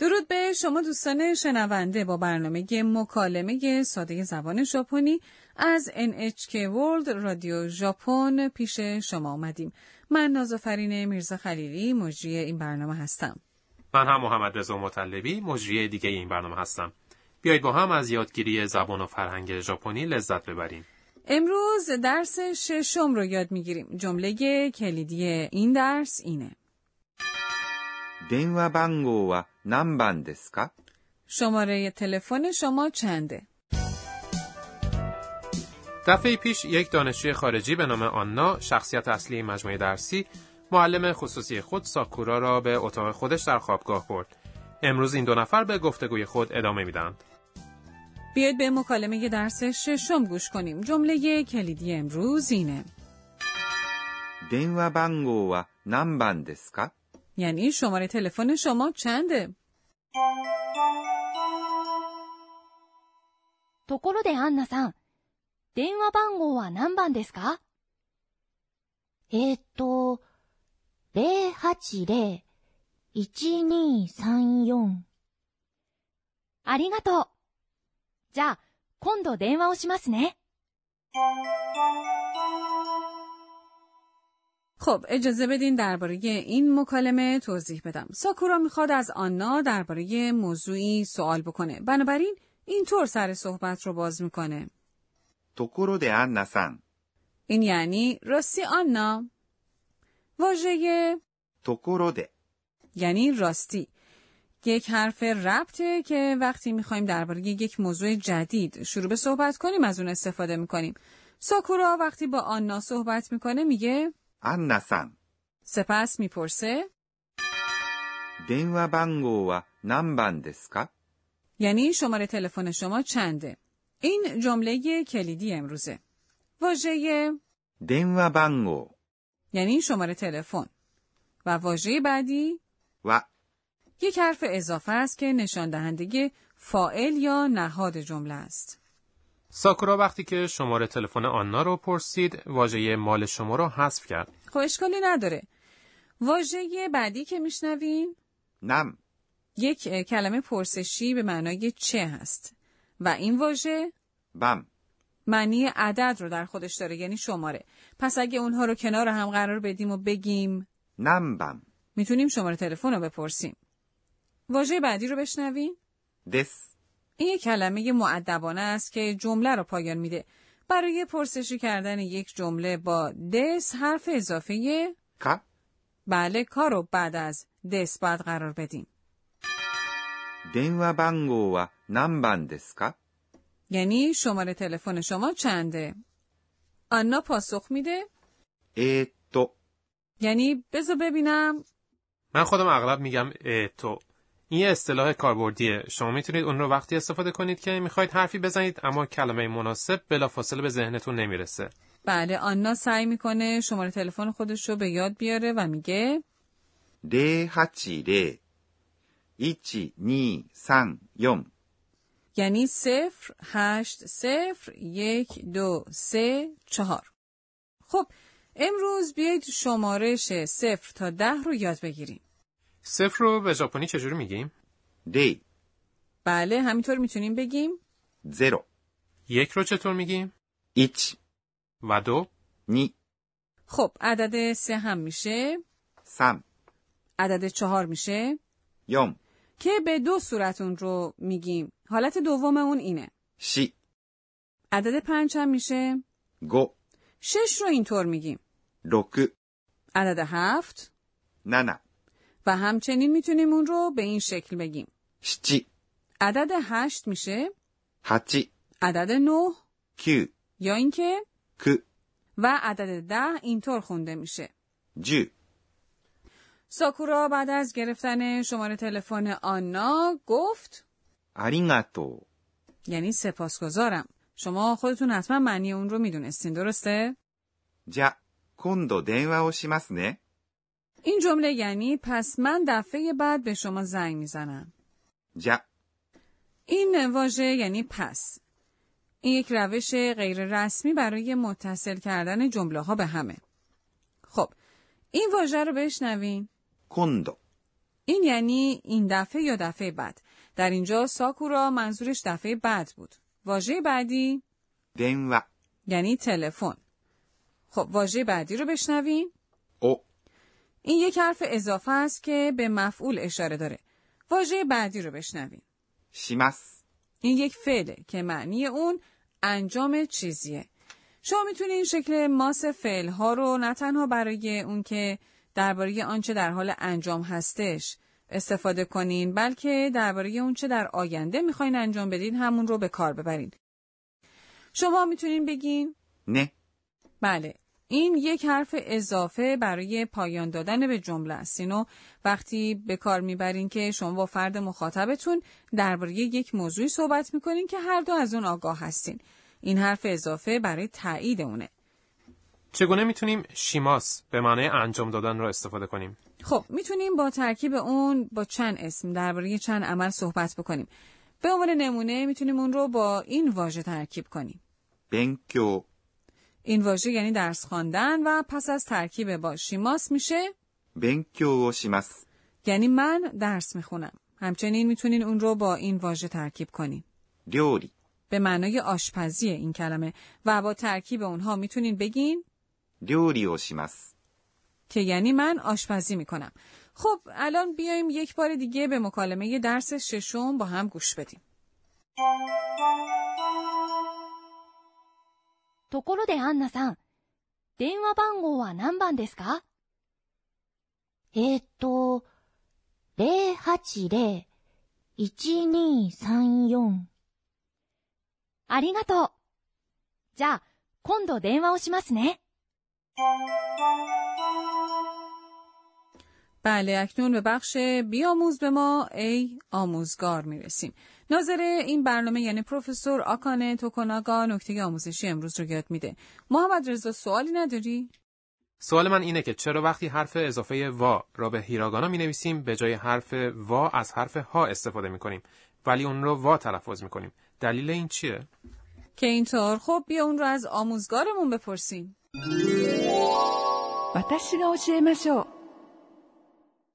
درود به شما دوستان شنونده با برنامه مکالمه ساده زبان ژاپنی از NHK World رادیو ژاپن پیش شما آمدیم. من نازافرین میرزا خلیلی مجری این برنامه هستم. من هم محمد رضا مطلبی مجری دیگه این برنامه هستم. بیایید با هم از یادگیری زبان و فرهنگ ژاپنی لذت ببریم. امروز درس ششم رو یاد می‌گیریم. جمله کلیدی این درس اینه. 電話番号は何番ですか شماره تلفن شما چنده؟ دفعه پیش یک دانشجوی خارجی به نام آنا شخصیت اصلی این مجموعه درسی معلم خصوصی خود ساکورا را به اتاق خودش در خوابگاه برد. امروز این دو نفر به گفتگوی خود ادامه میدند. بیاید به مکالمه درس ششم گوش کنیم. جمله کلیدی امروز اینه. 電話番号は何番ですか یعنی شماره تلفن شما چنده؟ ところでアンナさん、電話番号は何番ですかえー、っと、080-1234。ありがとう。じゃあ、今度電話をしますね。 خب اجازه بدین درباره این مکالمه توضیح بدم. ساکورا می‌خواد از آنا درباره موضوعی سوال بکنه. بنابراین اینطور سر صحبت رو باز می‌کنه. توکورو ده آنا سان. این یعنی راستی آنا. واژه توکورو ده یعنی راستی. یک حرف ربطه که وقتی می‌خوایم درباره یک موضوع جدید شروع به صحبت کنیم از اون استفاده می‌کنیم. ساکورا وقتی با آنا صحبت می‌کنه میگه アンナさん、 سپس میپرسه 電話番号は何番ですか یعنی شماره تلفن شما چنده؟ این جمله کلیدی امروزه. واژه 電話番号 یعنی شماره تلفن و واژه بعدی は یک حرف اضافه است که نشان دهنده فاعل یا نهاد جمله است. ساکورا وقتی که شماره تلفن آنا رو پرسید واژه مال شما رو حذف کرد. خب اشکالی نداره. واژه بعدی که میشنویم؟ نم. یک کلمه پرسشی به معنای چه هست؟ و این واژه؟ بم. معنی عدد رو در خودش داره یعنی شماره. پس اگه اونها رو کنار هم قرار بدیم و بگیم؟ نم بم. می‌تونیم شماره تلفن رو بپرسیم. واژه بعدی رو بشنویم؟ دس. این یک کلمه معدبانه است که جمله را پایان میده. برای پرسشی کردن یک جمله با دس حرف اضافه کا؟ بله کار رو بعد از دس بعد قرار بدیم. دنوا بانگو و یعنی شماره تلفن شما چنده؟ آنا پاسخ میده؟ ایتو یعنی بذار ببینم من خودم اغلب میگم ایتو این یه اصطلاح کاربردیه. شما می‌تونید اون رو وقتی استفاده کنید که می‌خواید حرفی بزنید اما کلمه مناسب بلافاصله به ذهنتون نمی‌رسه. بله آنا سعی می‌کنه شماره تلفن خودش رو به یاد بیاره و میگه 080 1234 یعنی صفر هشت صفر یک دو سه چهار. خب امروز بیایید شمارش صفر تا ده رو یاد بگیریم. صفر رو به ژاپنی چجوری میگیم؟ 0 بله همینطور می‌تونیم بگیم. 0 یک رو چطور میگیم؟ 1 و دو. 2 خب عدد سه هم میشه. 3 عدد چهار میشه. 4 که به دو صورت اون رو میگیم. حالت دوم اون اینه. 4 عدد پنج هم میشه. 5 شش رو اینطور میگیم. 6 عدد هفت. 7 و همچنین میتونیم اون رو به این شکل بگیم 7 عدد هشت میشه 8 عدد نه 9 یا اینکه 9 و عدد ده اینطور خونده میشه 10 ساکورا بعد از گرفتن شماره تلفن آنا گفت ありがとう یعنی سپاسگزارم شما خودتون حتما معنی اون رو میدونستین درسته؟ じゃ、今度電話をしますね。 این جمله یعنی پس من دفعه بعد به شما زنگ می‌زنم. جا. این واژه یعنی پس. این یک روش غیر رسمی برای متصل کردن جمله ها به همه. خب، این واژه رو بشنوین. کندو. این یعنی این دفعه یا دفعه بعد. در اینجا ساکورا منظورش دفعه بعد بود. واژه بعدی دنوا یعنی تلفن. خب واژه بعدی رو بشنوین. او این یک حرف اضافه است که به مفعول اشاره داره. واژه بعدی رو بشنویم. شیمس این یک فعله که معنی اون انجام چیزیه. شما می‌تونید این شکل ماس فعل ها رو نه تنها برای اون که درباره آنچه در حال انجام هستش استفاده کنین بلکه درباره اون چه در آینده می‌خواین انجام بدین همون رو به کار ببرین. شما می‌تونین بگین نه بله این یک حرف اضافه برای پایان دادن به جمله است. اینو وقتی به کار می‌برین که شما با فرد مخاطبتون درباره یک موضوعی صحبت می‌کنین که هر دو از اون آگاه هستین. این حرف اضافه برای تایید اونه. چگونه می‌تونیم شیماس به معنای انجام دادن رو استفاده کنیم؟ خب می‌تونیم با ترکیب اون با چند اسم درباره چند عمل صحبت بکنیم. به عنوان نمونه می‌تونیم اون رو با این واژه ترکیب کنیم. 勉強 این واژه یعنی درس خواندن و پس از ترکیب با شیماس میشه بنکیو شیماس یعنی من درس می‌خونم. همچنین می‌تونین اون رو با این واژه ترکیب کنین. ریوری به معنای آشپزی این کلمه. و با ترکیب اونها می‌تونین بگین ریوری او شیماس که یعنی من آشپزی می‌کنم. خب الان بیایم یک بار دیگه به مکالمه درس ششم با هم گوش بدیم. ところでアンナさん、電話番号は何番ですかえーっと、080-1234。ありがとう。じゃあ、今度電話をしますね。 بله اکنون به بخش بیاموز به ما ای آموزگار میرسیم. ناظر این برنامه یعنی پروفسور آکانه توکناگا نکته آموزشی امروز رو یاد میده. محمد رضا سوالی نداری؟ سوال من اینه که چرا وقتی حرف اضافه وا را به هیراگانا می نویسیم به جای حرف وا از حرف ها استفاده می کنیم ولی اون رو وا تلفظ می کنیم دلیل این چیه؟ که اینطور. خب بیا اون رو از آموزگارمون بپرسیم.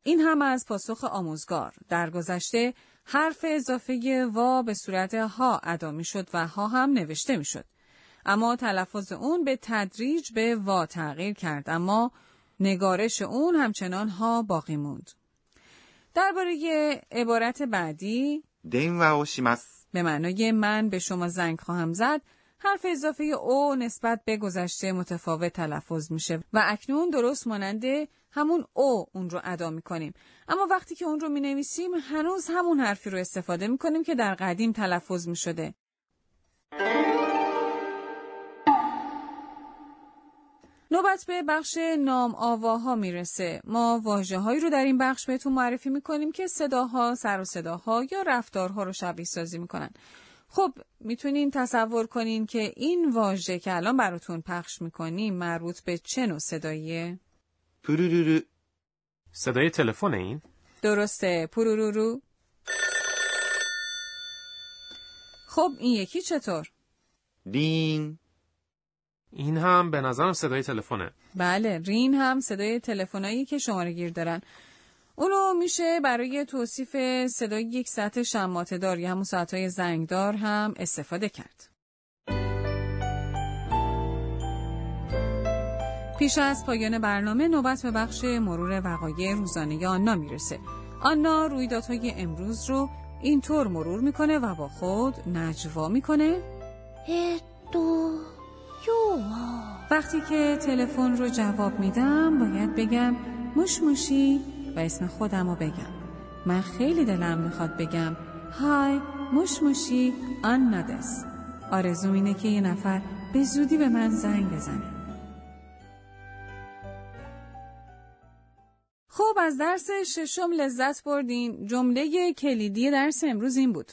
این هم از پاسخ آموزگار. در گذشته حرف اضافه وا به صورت ها ادا می شد و ها هم نوشته می شد. اما تلفظ اون به تدریج به وا تغییر کرد اما نگارش اون همچنان ها باقی موند. درباره عبارت بعدی به معنای من به شما زنگ خواهم زد حرف اضافه او نسبت به گذشته متفاوت تلفظ میشه و اکنون درست مانند همون او اون رو ادا می‌کنیم اما وقتی که اون رو می‌نویسیم هنوز همون حرفی رو استفاده می‌کنیم که در قدیم تلفظ می‌شده نوبت به بخش نام آواها می‌رسه. ما واجه هایی رو در این بخش بهتون معرفی می‌کنیم که صداها، سر و صداها یا رفتارها رو شبیه سازی می‌کنن. خب می‌تونین تصور کنین که این واژه که الان براتون پخش می‌کنیم مربوط به چه نوع صداییه؟ پرورورو صدای تلفن این؟ درسته پرورورو خب این یکی چطور؟ دین. این هم به نظرم صدای تلفنه بله رین هم صدای تلفنایی که شماره گیر دارن اونو میشه برای توصیف صدای یک ساعت شماتدار یا همون ساعتهای زنگدار هم استفاده کرد پیش از پایان برنامه نوبت به بخش مرور وقایع روزانه آنا می‌رسه. آنا رویدادهای امروز رو اینطور مرور می‌کنه و با خود نجوا می‌کنه. دو یو وقتی که تلفن رو جواب میدم باید بگم موش موشی و اسم خودم رو بگم. من خیلی دلم می‌خواد بگم های موش موشی آن نادس آرزوم اینه که یه نفر به زودی به من زنگ بزنه. خب از درس ششم لذت بردین جمله کلیدی درس امروز این بود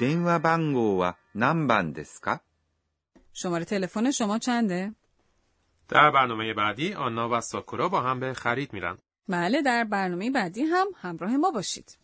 電話番号は何番ですか شماره تلفن شما چنده؟ در برنامه بعدی آنا و ساکورا با هم به خرید میرن بله در برنامه بعدی هم همراه ما باشید